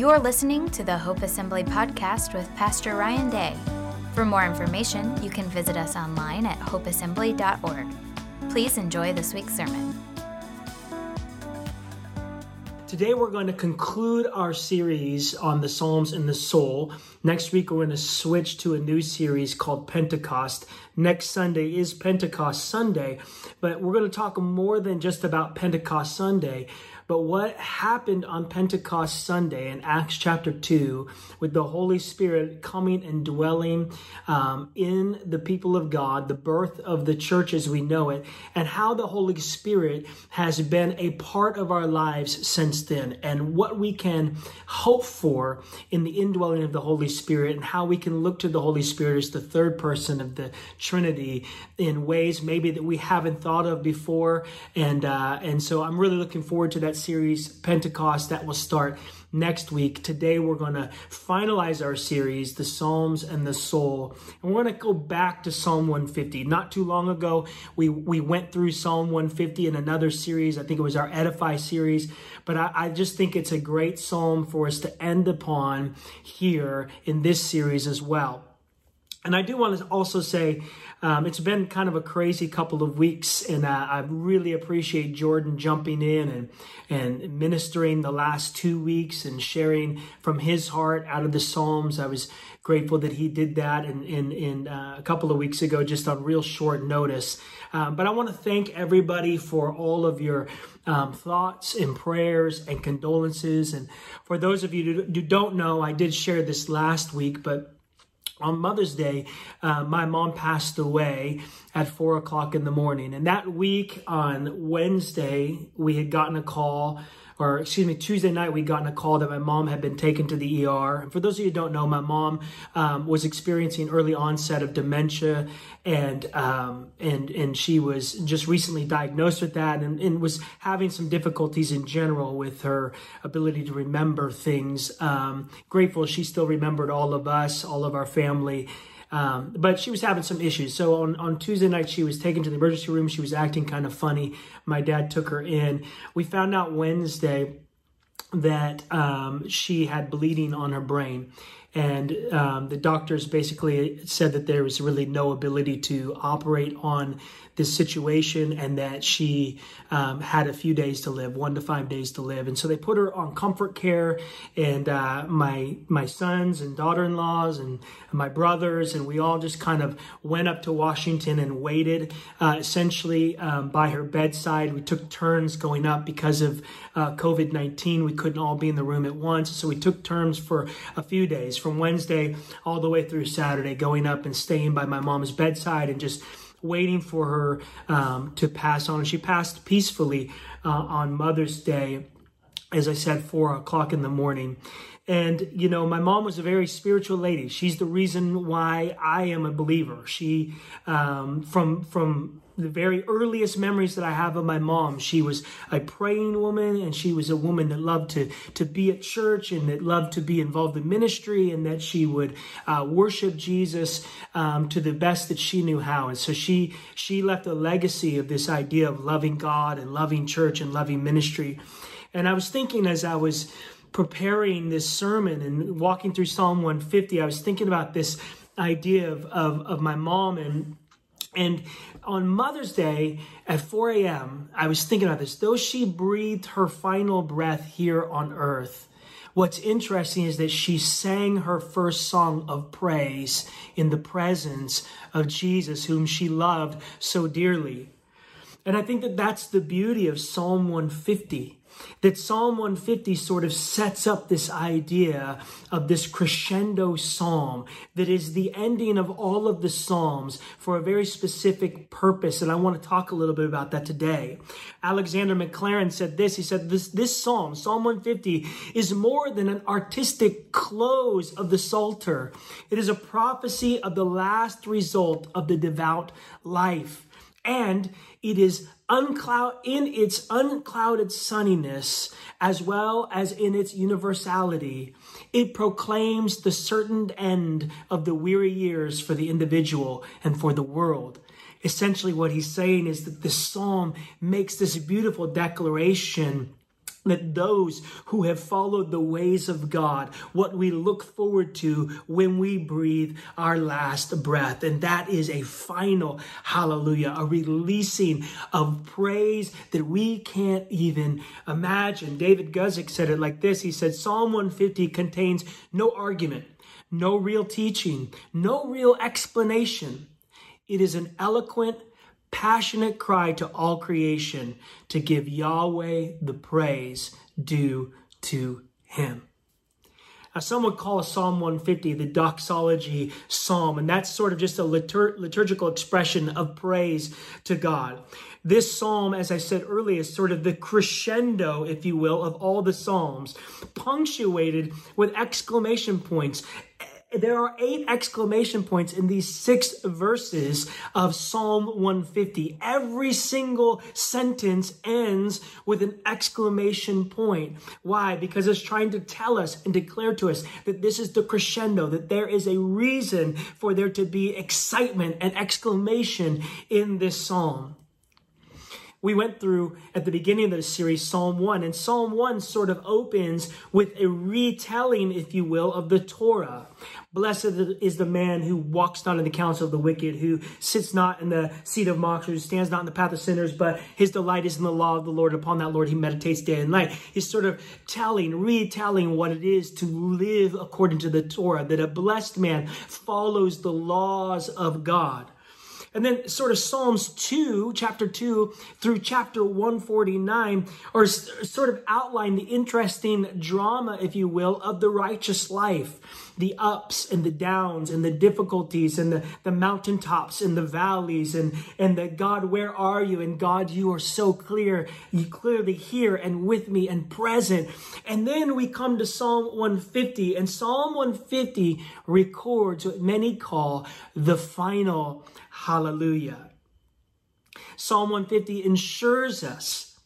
You're listening to the Hope Assembly podcast with Pastor Ryan Day. For more information, you can visit us online at hopeassembly.org. Please enjoy this week's sermon. Today, we're going to conclude our series on the Psalms and the soul. Next week, we're going to switch to a new series called Pentecost. Next Sunday is Pentecost Sunday, but we're going to talk more than just about Pentecost Sunday. But what happened on Pentecost Sunday in Acts chapter 2 with the Holy Spirit coming and dwelling um, in the people of God, the birth of the church as we know it, and how the Holy Spirit has been a part of our lives since then, and what we can hope for in the indwelling of the Holy Spirit, and how we can look to the Holy Spirit as the third person of the Trinity in ways maybe that we haven't thought of before. And, uh, and so I'm really looking forward to that series, Pentecost, that will start next week. Today, we're going to finalize our series, The Psalms and the Soul. And we're going to go back to Psalm 150. Not too long ago, we, we went through Psalm 150 in another series. I think it was our Edify series. But I, I just think it's a great psalm for us to end upon here in this series as well. And I do want to also say um, it's been kind of a crazy couple of weeks, and uh, I really appreciate Jordan jumping in and, and ministering the last two weeks and sharing from his heart out of the Psalms. I was grateful that he did that in, in, in uh, a couple of weeks ago, just on real short notice. Um, but I want to thank everybody for all of your um, thoughts and prayers and condolences. And for those of you who don't know, I did share this last week, but on Mother's Day, uh, my mom passed away at four o'clock in the morning. And that week on Wednesday, we had gotten a call or excuse me, Tuesday night, we got a call that my mom had been taken to the ER. And for those of you who don't know, my mom um, was experiencing early onset of dementia, and um, and and she was just recently diagnosed with that, and, and, was having some difficulties in general with her ability to remember things. Um, grateful she still remembered all of us, all of our family. Um, but she was having some issues. So on, on Tuesday night, she was taken to the emergency room. She was acting kind of funny. My dad took her in. We found out Wednesday that um, she had bleeding on her brain. And um, the doctors basically said that there was really no ability to operate on this situation and that she um, had a few days to live, one to five days to live. And so they put her on comfort care. And uh, my my sons and daughter-in-laws and my brothers and we all just kind of went up to Washington and waited uh, essentially um, by her bedside. We took turns going up because of uh, COVID 19. We couldn't all be in the room at once. So we took turns for a few days from Wednesday all the way through Saturday, going up and staying by my mom's bedside and just waiting for her um, to pass on. She passed peacefully uh, on Mother's Day, as I said, four o'clock in the morning. And, you know, my mom was a very spiritual lady. She's the reason why I am a believer. She, um, from, from the very earliest memories that I have of my mom. She was a praying woman and she was a woman that loved to, to be at church and that loved to be involved in ministry and that she would uh, worship Jesus um, to the best that she knew how. And so she, she left a legacy of this idea of loving God and loving church and loving ministry. And I was thinking as I was preparing this sermon and walking through Psalm 150, I was thinking about this idea of, of, of my mom and and on Mother's Day at 4 a.m., I was thinking about this. Though she breathed her final breath here on earth, what's interesting is that she sang her first song of praise in the presence of Jesus, whom she loved so dearly. And I think that that's the beauty of Psalm 150 that Psalm 150 sort of sets up this idea of this crescendo psalm that is the ending of all of the psalms for a very specific purpose. And I want to talk a little bit about that today. Alexander Maclaren said this. He said this, this psalm, Psalm 150, is more than an artistic close of the Psalter. It is a prophecy of the last result of the devout life. And it is uncloud in its unclouded sunniness as well as in its universality it proclaims the certain end of the weary years for the individual and for the world. Essentially what he's saying is that the psalm makes this beautiful declaration that those who have followed the ways of God, what we look forward to when we breathe our last breath. And that is a final hallelujah, a releasing of praise that we can't even imagine. David Guzik said it like this He said, Psalm 150 contains no argument, no real teaching, no real explanation. It is an eloquent, passionate cry to all creation to give Yahweh the praise due to him. Now, some would call Psalm 150 the doxology psalm, and that's sort of just a litur- liturgical expression of praise to God. This psalm, as I said earlier, is sort of the crescendo, if you will, of all the psalms, punctuated with exclamation points there are eight exclamation points in these six verses of Psalm 150. Every single sentence ends with an exclamation point. Why? Because it's trying to tell us and declare to us that this is the crescendo, that there is a reason for there to be excitement and exclamation in this psalm we went through at the beginning of the series Psalm 1, and Psalm 1 sort of opens with a retelling, if you will, of the Torah. Blessed is the man who walks not in the counsel of the wicked, who sits not in the seat of mockers, who stands not in the path of sinners, but his delight is in the law of the Lord. Upon that Lord he meditates day and night. He's sort of telling, retelling what it is to live according to the Torah, that a blessed man follows the laws of God. And then sort of Psalms 2, chapter 2 through chapter 149 are sort of outline the interesting drama, if you will, of the righteous life. The ups and the downs and the difficulties and the, the mountaintops and the valleys and, and the God, where are you? And God, you are so clear. You clearly here and with me and present. And then we come to Psalm 150 and Psalm 150 records what many call the final Hallelujah. Psalm 150 ensures us,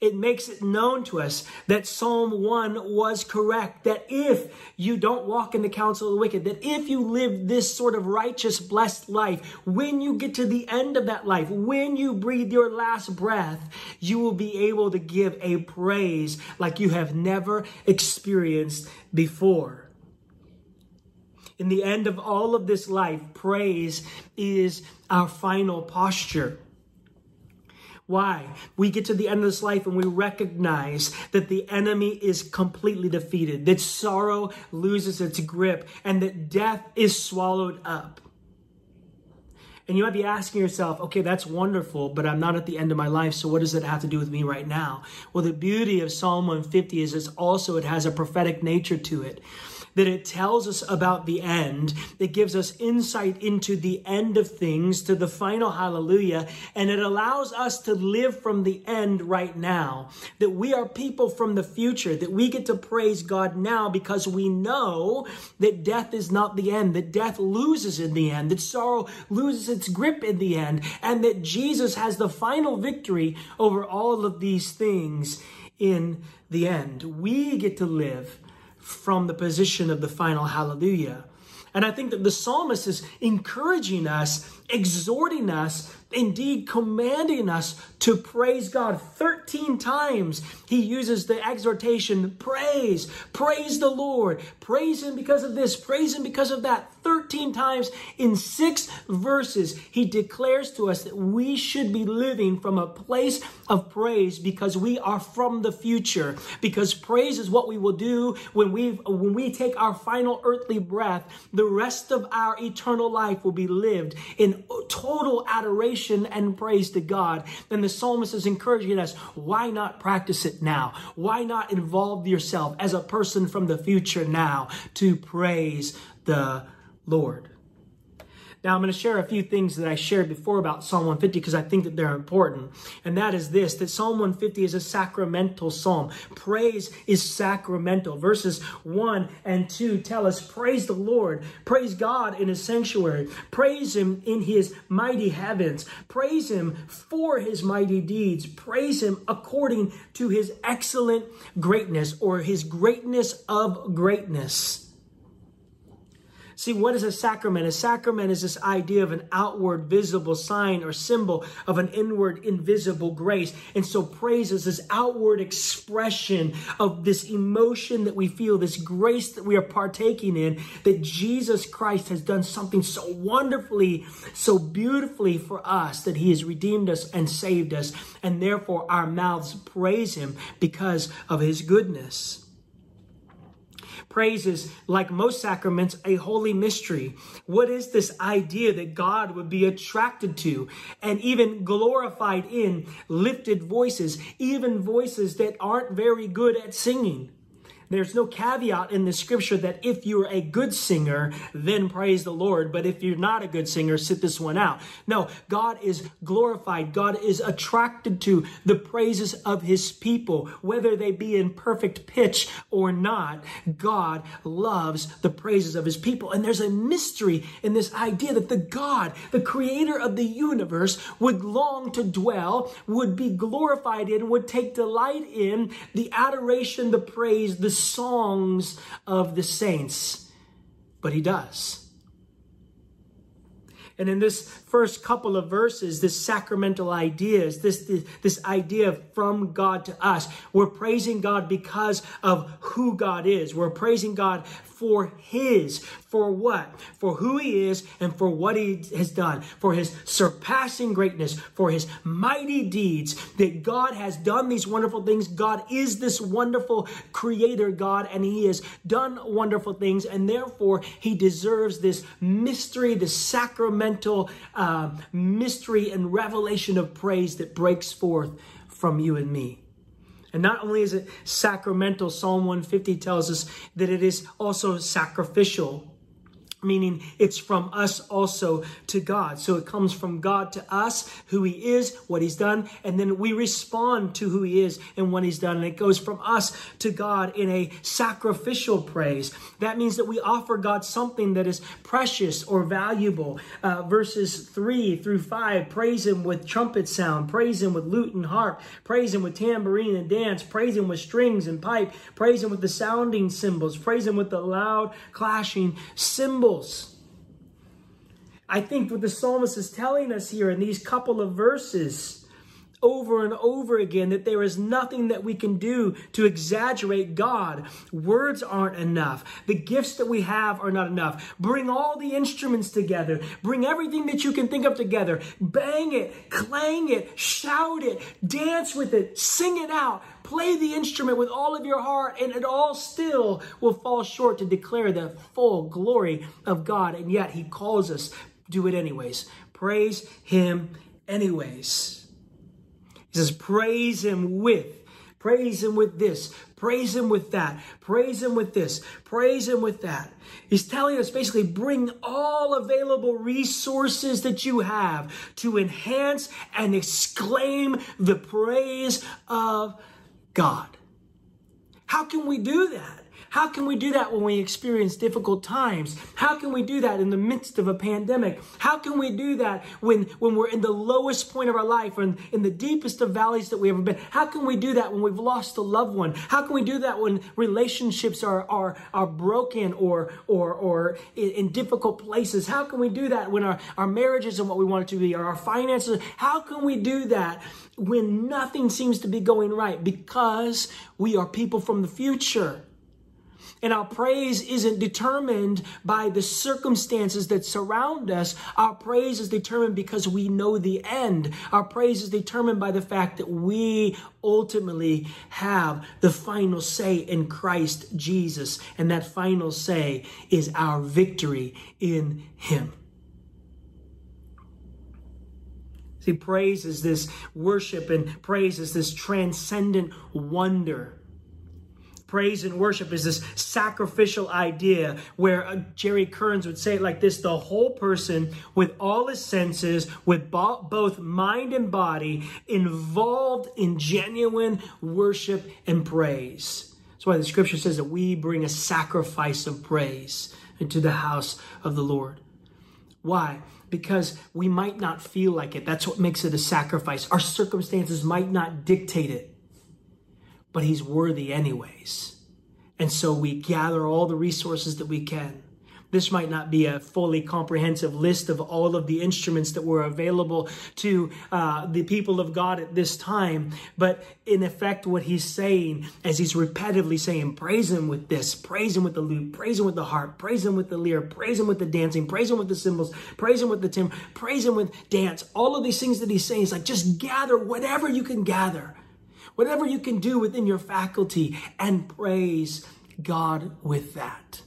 it makes it known to us that Psalm 1 was correct. That if you don't walk in the counsel of the wicked, that if you live this sort of righteous, blessed life, when you get to the end of that life, when you breathe your last breath, you will be able to give a praise like you have never experienced before in the end of all of this life, praise is our final posture. Why? We get to the end of this life and we recognize that the enemy is completely defeated, that sorrow loses its grip, and that death is swallowed up. And you might be asking yourself, okay, that's wonderful, but I'm not at the end of my life, so what does it have to do with me right now? Well, the beauty of Psalm 150 is it's also it has a prophetic nature to it that it tells us about the end. It gives us insight into the end of things, to the final hallelujah, and it allows us to live from the end right now. That we are people from the future, that we get to praise God now because we know that death is not the end, that death loses in the end, that sorrow loses its grip in the end, and that Jesus has the final victory over all of these things in the end. We get to live from the position of the final hallelujah. And I think that the psalmist is encouraging us, exhorting us indeed commanding us to praise God. 13 times he uses the exhortation praise, praise the Lord, praise him because of this, praise him because of that. 13 times in six verses, he declares to us that we should be living from a place of praise because we are from the future. Because praise is what we will do when we when we take our final earthly breath. The rest of our eternal life will be lived in total adoration and praise to God. then the psalmist is encouraging us why not practice it now? Why not involve yourself as a person from the future now to praise the Lord? Now, I'm going to share a few things that I shared before about Psalm 150 because I think that they're important. And that is this that Psalm 150 is a sacramental psalm. Praise is sacramental. Verses 1 and 2 tell us praise the Lord, praise God in his sanctuary, praise him in his mighty heavens, praise him for his mighty deeds, praise him according to his excellent greatness or his greatness of greatness. See, what is a sacrament? A sacrament is this idea of an outward visible sign or symbol of an inward invisible grace. And so praise is this outward expression of this emotion that we feel, this grace that we are partaking in, that Jesus Christ has done something so wonderfully, so beautifully for us that he has redeemed us and saved us. And therefore our mouths praise him because of his goodness. Praise is, like most sacraments, a holy mystery. What is this idea that God would be attracted to and even glorified in lifted voices, even voices that aren't very good at singing? There's no caveat in the scripture that if you're a good singer, then praise the Lord. But if you're not a good singer, sit this one out. No, God is glorified. God is attracted to the praises of his people, whether they be in perfect pitch or not. God loves the praises of his people. And there's a mystery in this idea that the God, the creator of the universe, would long to dwell, would be glorified in, would take delight in the adoration, the praise, the songs of the saints, but he does. And in this first couple of verses, this sacramental ideas, this, this, this idea from God to us, we're praising God because of who God is. We're praising God for his, for what? For who he is and for what he has done, for his surpassing greatness, for his mighty deeds, that God has done these wonderful things. God is this wonderful creator God, and he has done wonderful things, and therefore he deserves this mystery, this sacramental uh, mystery and revelation of praise that breaks forth from you and me. And not only is it sacramental, Psalm 150 tells us that it is also sacrificial meaning it's from us also to God. So it comes from God to us, who He is, what He's done, and then we respond to who He is and what He's done. And it goes from us to God in a sacrificial praise. That means that we offer God something that is precious or valuable. Uh, verses 3 through 5 praise Him with trumpet sound, praise Him with lute and harp, praise Him with tambourine and dance, praise Him with strings and pipe, praise Him with the sounding cymbals, praise Him with the loud clashing cymbals I think what the psalmist is telling us here in these couple of verses over and over again that there is nothing that we can do to exaggerate God. Words aren't enough. The gifts that we have are not enough. Bring all the instruments together. Bring everything that you can think of together. Bang it, clang it, shout it, dance with it, sing it out. Play the instrument with all of your heart, and it all still will fall short to declare the full glory of God. And yet, He calls us do it anyways. Praise Him anyways. He says, Praise Him with. Praise Him with this. Praise Him with that. Praise Him with this. Praise Him with that. He's telling us basically bring all available resources that you have to enhance and exclaim the praise of God. How can we do that? How can we do that when we experience difficult times? How can we do that in the midst of a pandemic? How can we do that when, when we're in the lowest point of our life or in, the deepest of valleys that we've ever been? How can we do that when we've lost a loved one? How can we do that when relationships are, are, are broken or, or, or in, in difficult places? How can we do that when our, our marriage isn't what we want it to be or our finances? How can we do that when nothing seems to be going right? Because we are people from the future. And our praise isn't determined by the circumstances that surround us. Our praise is determined because we know the end. Our praise is determined by the fact that we ultimately have the final say in Christ Jesus. And that final say is our victory in Him. See, praise is this worship, and praise is this transcendent wonder praise and worship is this sacrificial idea where uh, Jerry Kearns would say it like this the whole person with all his senses, with bo- both mind and body, involved in genuine worship and praise. That's why the scripture says that we bring a sacrifice of praise into the house of the Lord. Why? Because we might not feel like it. That's what makes it a sacrifice. Our circumstances might not dictate it but he's worthy anyways. And so we gather all the resources that we can. This might not be a fully comprehensive list of all of the instruments that were available to uh, the people of God at this time, but in effect, what he's saying, as he's repetitively saying, praise him with this, praise him with the lute, praise him with the harp, praise him with the lyre, praise him with the dancing, praise him with the cymbals, praise him with the timbrel, praise him with dance. All of these things that he's saying is like just gather whatever you can gather, whatever you can do within your faculty, and praise God with that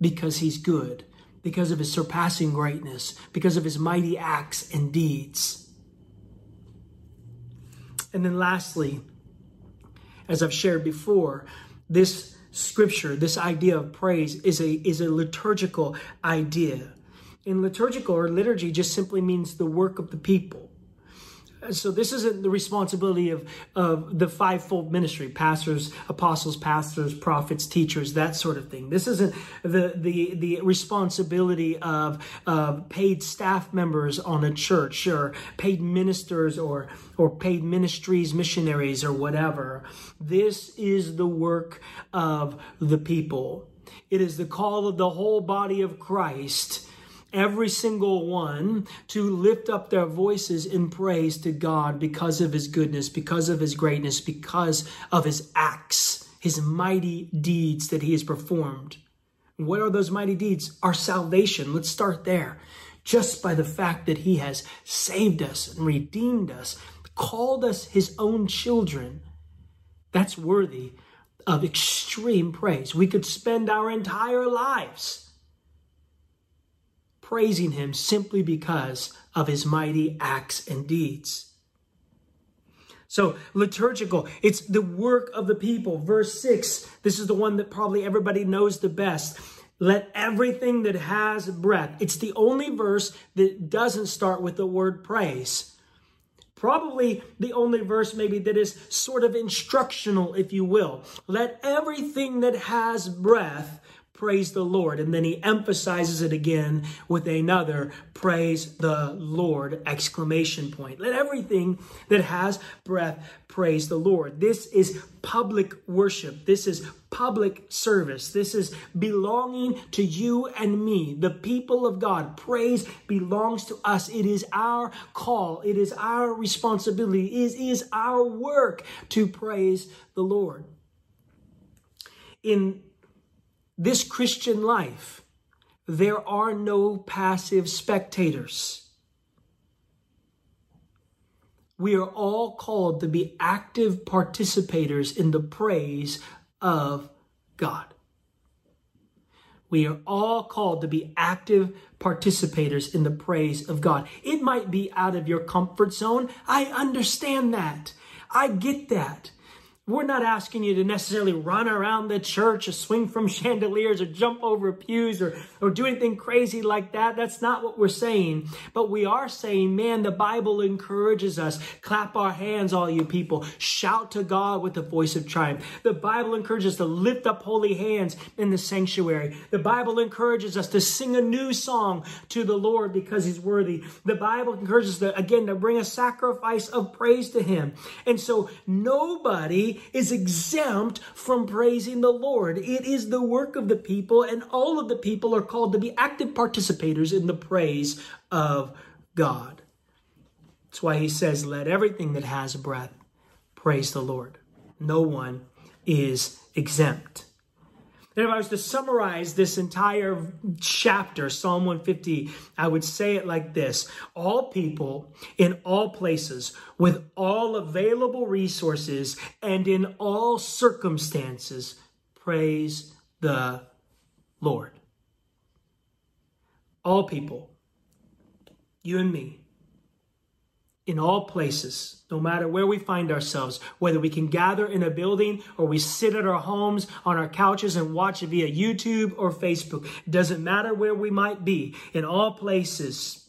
because he's good, because of his surpassing greatness, because of his mighty acts and deeds. And then lastly, as I've shared before, this scripture, this idea of praise is a is a liturgical idea. In liturgical or liturgy just simply means the work of the people so this isn't the responsibility of, of the fivefold ministry pastors apostles pastors prophets teachers that sort of thing. This isn't the the the responsibility of of paid staff members on a church or paid ministers or or paid ministries missionaries or whatever. This is the work of the people. It is the call of the whole body of christ every single one to lift up their voices in praise to God because of his goodness, because of his greatness, because of his acts, his mighty deeds that he has performed. What are those mighty deeds? Our salvation. Let's start there. Just by the fact that he has saved us and redeemed us, called us his own children, that's worthy of extreme praise. We could spend our entire lives praising him simply because of his mighty acts and deeds. So, liturgical, it's the work of the people. Verse 6, this is the one that probably everybody knows the best. Let everything that has breath. It's the only verse that doesn't start with the word praise. Probably the only verse, maybe, that is sort of instructional, if you will. Let everything that has breath praise the Lord. And then he emphasizes it again with another praise the Lord exclamation point. Let everything that has breath praise the Lord. This is public worship. This is public service. This is belonging to you and me, the people of God. Praise belongs to us. It is our call. It is our responsibility. It is our work to praise the Lord. In this Christian life, there are no passive spectators. We are all called to be active participators in the praise of God. We are all called to be active participators in the praise of God. It might be out of your comfort zone. I understand that. I get that. We're not asking you to necessarily run around the church or swing from chandeliers or jump over pews or, or do anything crazy like that. That's not what we're saying. But we are saying, man, the Bible encourages us. Clap our hands, all you people. Shout to God with the voice of triumph. The Bible encourages us to lift up holy hands in the sanctuary. The Bible encourages us to sing a new song to the Lord because he's worthy. The Bible encourages us, to, again, to bring a sacrifice of praise to him. And so nobody is exempt from praising the Lord. It is the work of the people, and all of the people are called to be active participators in the praise of God. That's why he says, Let everything that has breath praise the Lord. No one is exempt. If I was to summarize this entire chapter, Psalm 150, I would say it like this All people in all places, with all available resources, and in all circumstances, praise the Lord. All people, you and me, in all places, no matter where we find ourselves, whether we can gather in a building or we sit at our homes on our couches and watch it via YouTube or Facebook. Doesn't matter where we might be, in all places,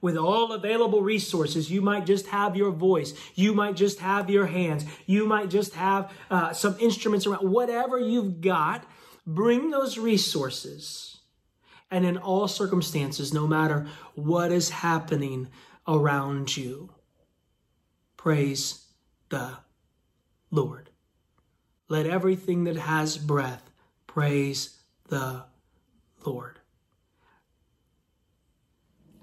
with all available resources, you might just have your voice. You might just have your hands. You might just have uh, some instruments around. Whatever you've got, bring those resources. And in all circumstances, no matter what is happening, around you. Praise the Lord. Let everything that has breath praise the Lord.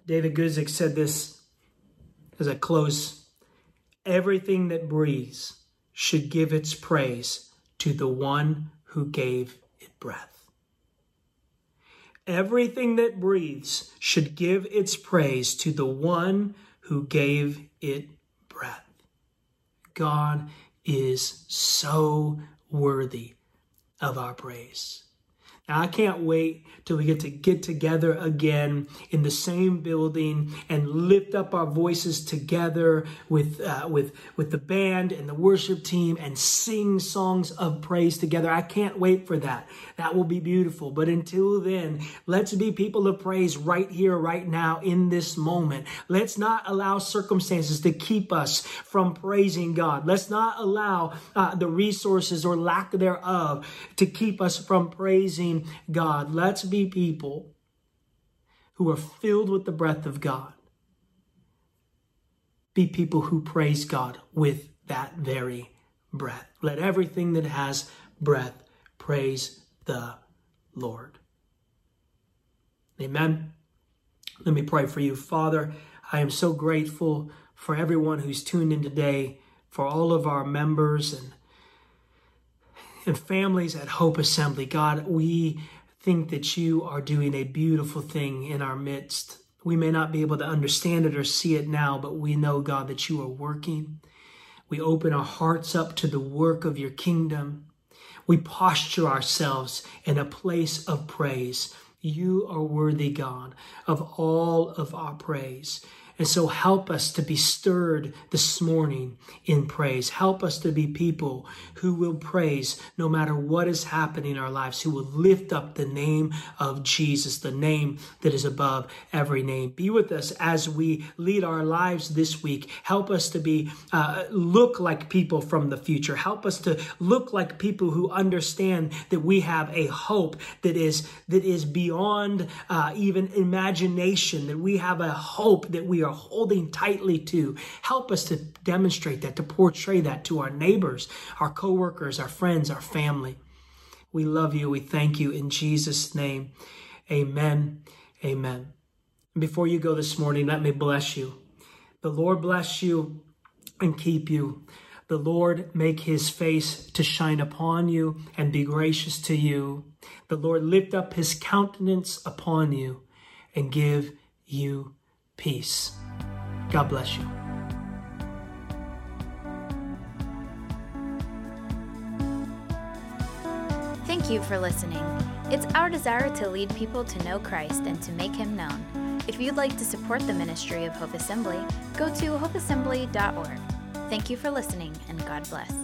David Guzik said this as I close everything that breathes should give its praise to the one who gave it breath. Everything that breathes should give its praise to the one who gave it breath. God is so worthy of our praise. Now, I can't wait till we get to get together again in the same building and lift up our voices together with uh, with with the band and the worship team and sing songs of praise together. I can't wait for that. That will be beautiful. But until then, let's be people of praise right here, right now, in this moment. Let's not allow circumstances to keep us from praising God. Let's not allow uh, the resources or lack thereof to keep us from praising God. Let's be people who are filled with the breath of God. Be people who praise God with that very breath. Let everything that has breath praise the Lord. Amen. Let me pray for you. Father, I am so grateful for everyone who's tuned in today, for all of our members and and families at Hope Assembly. God, we think that you are doing a beautiful thing in our midst. We may not be able to understand it or see it now, but we know, God, that you are working. We open our hearts up to the work of your kingdom. We posture ourselves in a place of praise. You are worthy, God, of all of our praise. And so help us to be stirred this morning in praise. Help us to be people who will praise no matter what is happening in our lives, who will lift up the name of Jesus, the name that is above every name. Be with us as we lead our lives this week. Help us to be, uh, look like people from the future. Help us to look like people who understand that we have a hope that is, that is beyond uh, even imagination, that we have a hope that are holding tightly to. Help us to demonstrate that, to portray that to our neighbors, our coworkers, our friends, our family. We love you. We thank you in Jesus' name. Amen. Amen. Before you go this morning, let me bless you. The Lord bless you and keep you. The Lord make his face to shine upon you and be gracious to you. The Lord lift up his countenance upon you and give you peace. God bless you. Thank you for listening. It's our desire to lead people to know Christ and to make him known. If you'd like to support the ministry of Hope Assembly, go to hopeassembly.org. Thank you for listening, and God bless.